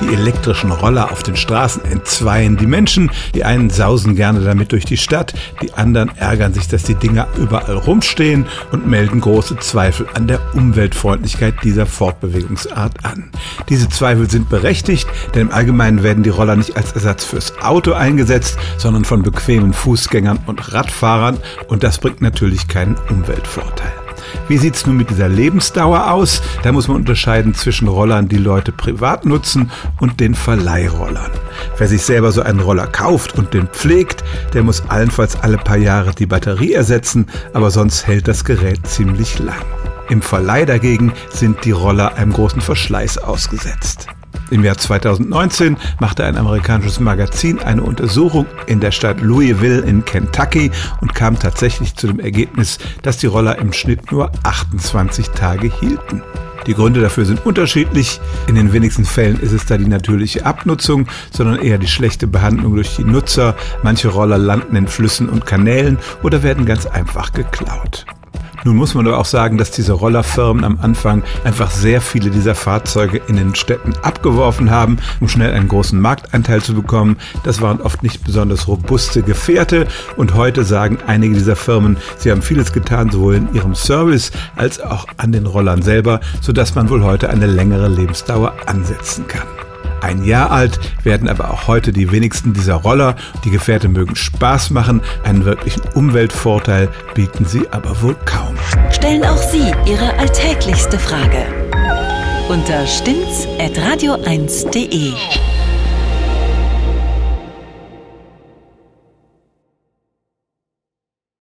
Die elektrischen Roller auf den Straßen entzweien die Menschen. Die einen sausen gerne damit durch die Stadt, die anderen ärgern sich, dass die Dinger überall rumstehen und melden große Zweifel an der Umweltfreundlichkeit dieser Fortbewegungsart an. Diese Zweifel sind berechtigt, denn im Allgemeinen werden die Roller nicht als Ersatz fürs Auto eingesetzt, sondern von bequemen Fußgängern und Radfahrern und das bringt natürlich keinen Umweltvorteil. Wie sieht's nun mit dieser Lebensdauer aus? Da muss man unterscheiden zwischen Rollern, die Leute privat nutzen und den Verleihrollern. Wer sich selber so einen Roller kauft und den pflegt, der muss allenfalls alle paar Jahre die Batterie ersetzen, aber sonst hält das Gerät ziemlich lang. Im Verleih dagegen sind die Roller einem großen Verschleiß ausgesetzt. Im Jahr 2019 machte ein amerikanisches Magazin eine Untersuchung in der Stadt Louisville in Kentucky und kam tatsächlich zu dem Ergebnis, dass die Roller im Schnitt nur 28 Tage hielten. Die Gründe dafür sind unterschiedlich. In den wenigsten Fällen ist es da die natürliche Abnutzung, sondern eher die schlechte Behandlung durch die Nutzer. Manche Roller landen in Flüssen und Kanälen oder werden ganz einfach geklaut. Nun muss man aber auch sagen, dass diese Rollerfirmen am Anfang einfach sehr viele dieser Fahrzeuge in den Städten abgeworfen haben, um schnell einen großen Marktanteil zu bekommen. Das waren oft nicht besonders robuste Gefährte und heute sagen einige dieser Firmen, sie haben vieles getan, sowohl in ihrem Service als auch an den Rollern selber, sodass man wohl heute eine längere Lebensdauer ansetzen kann ein Jahr alt, werden aber auch heute die wenigsten dieser Roller. Die Gefährte mögen Spaß machen, einen wirklichen Umweltvorteil bieten sie aber wohl kaum. Stellen auch Sie Ihre alltäglichste Frage unter stimmtz.radio1.de.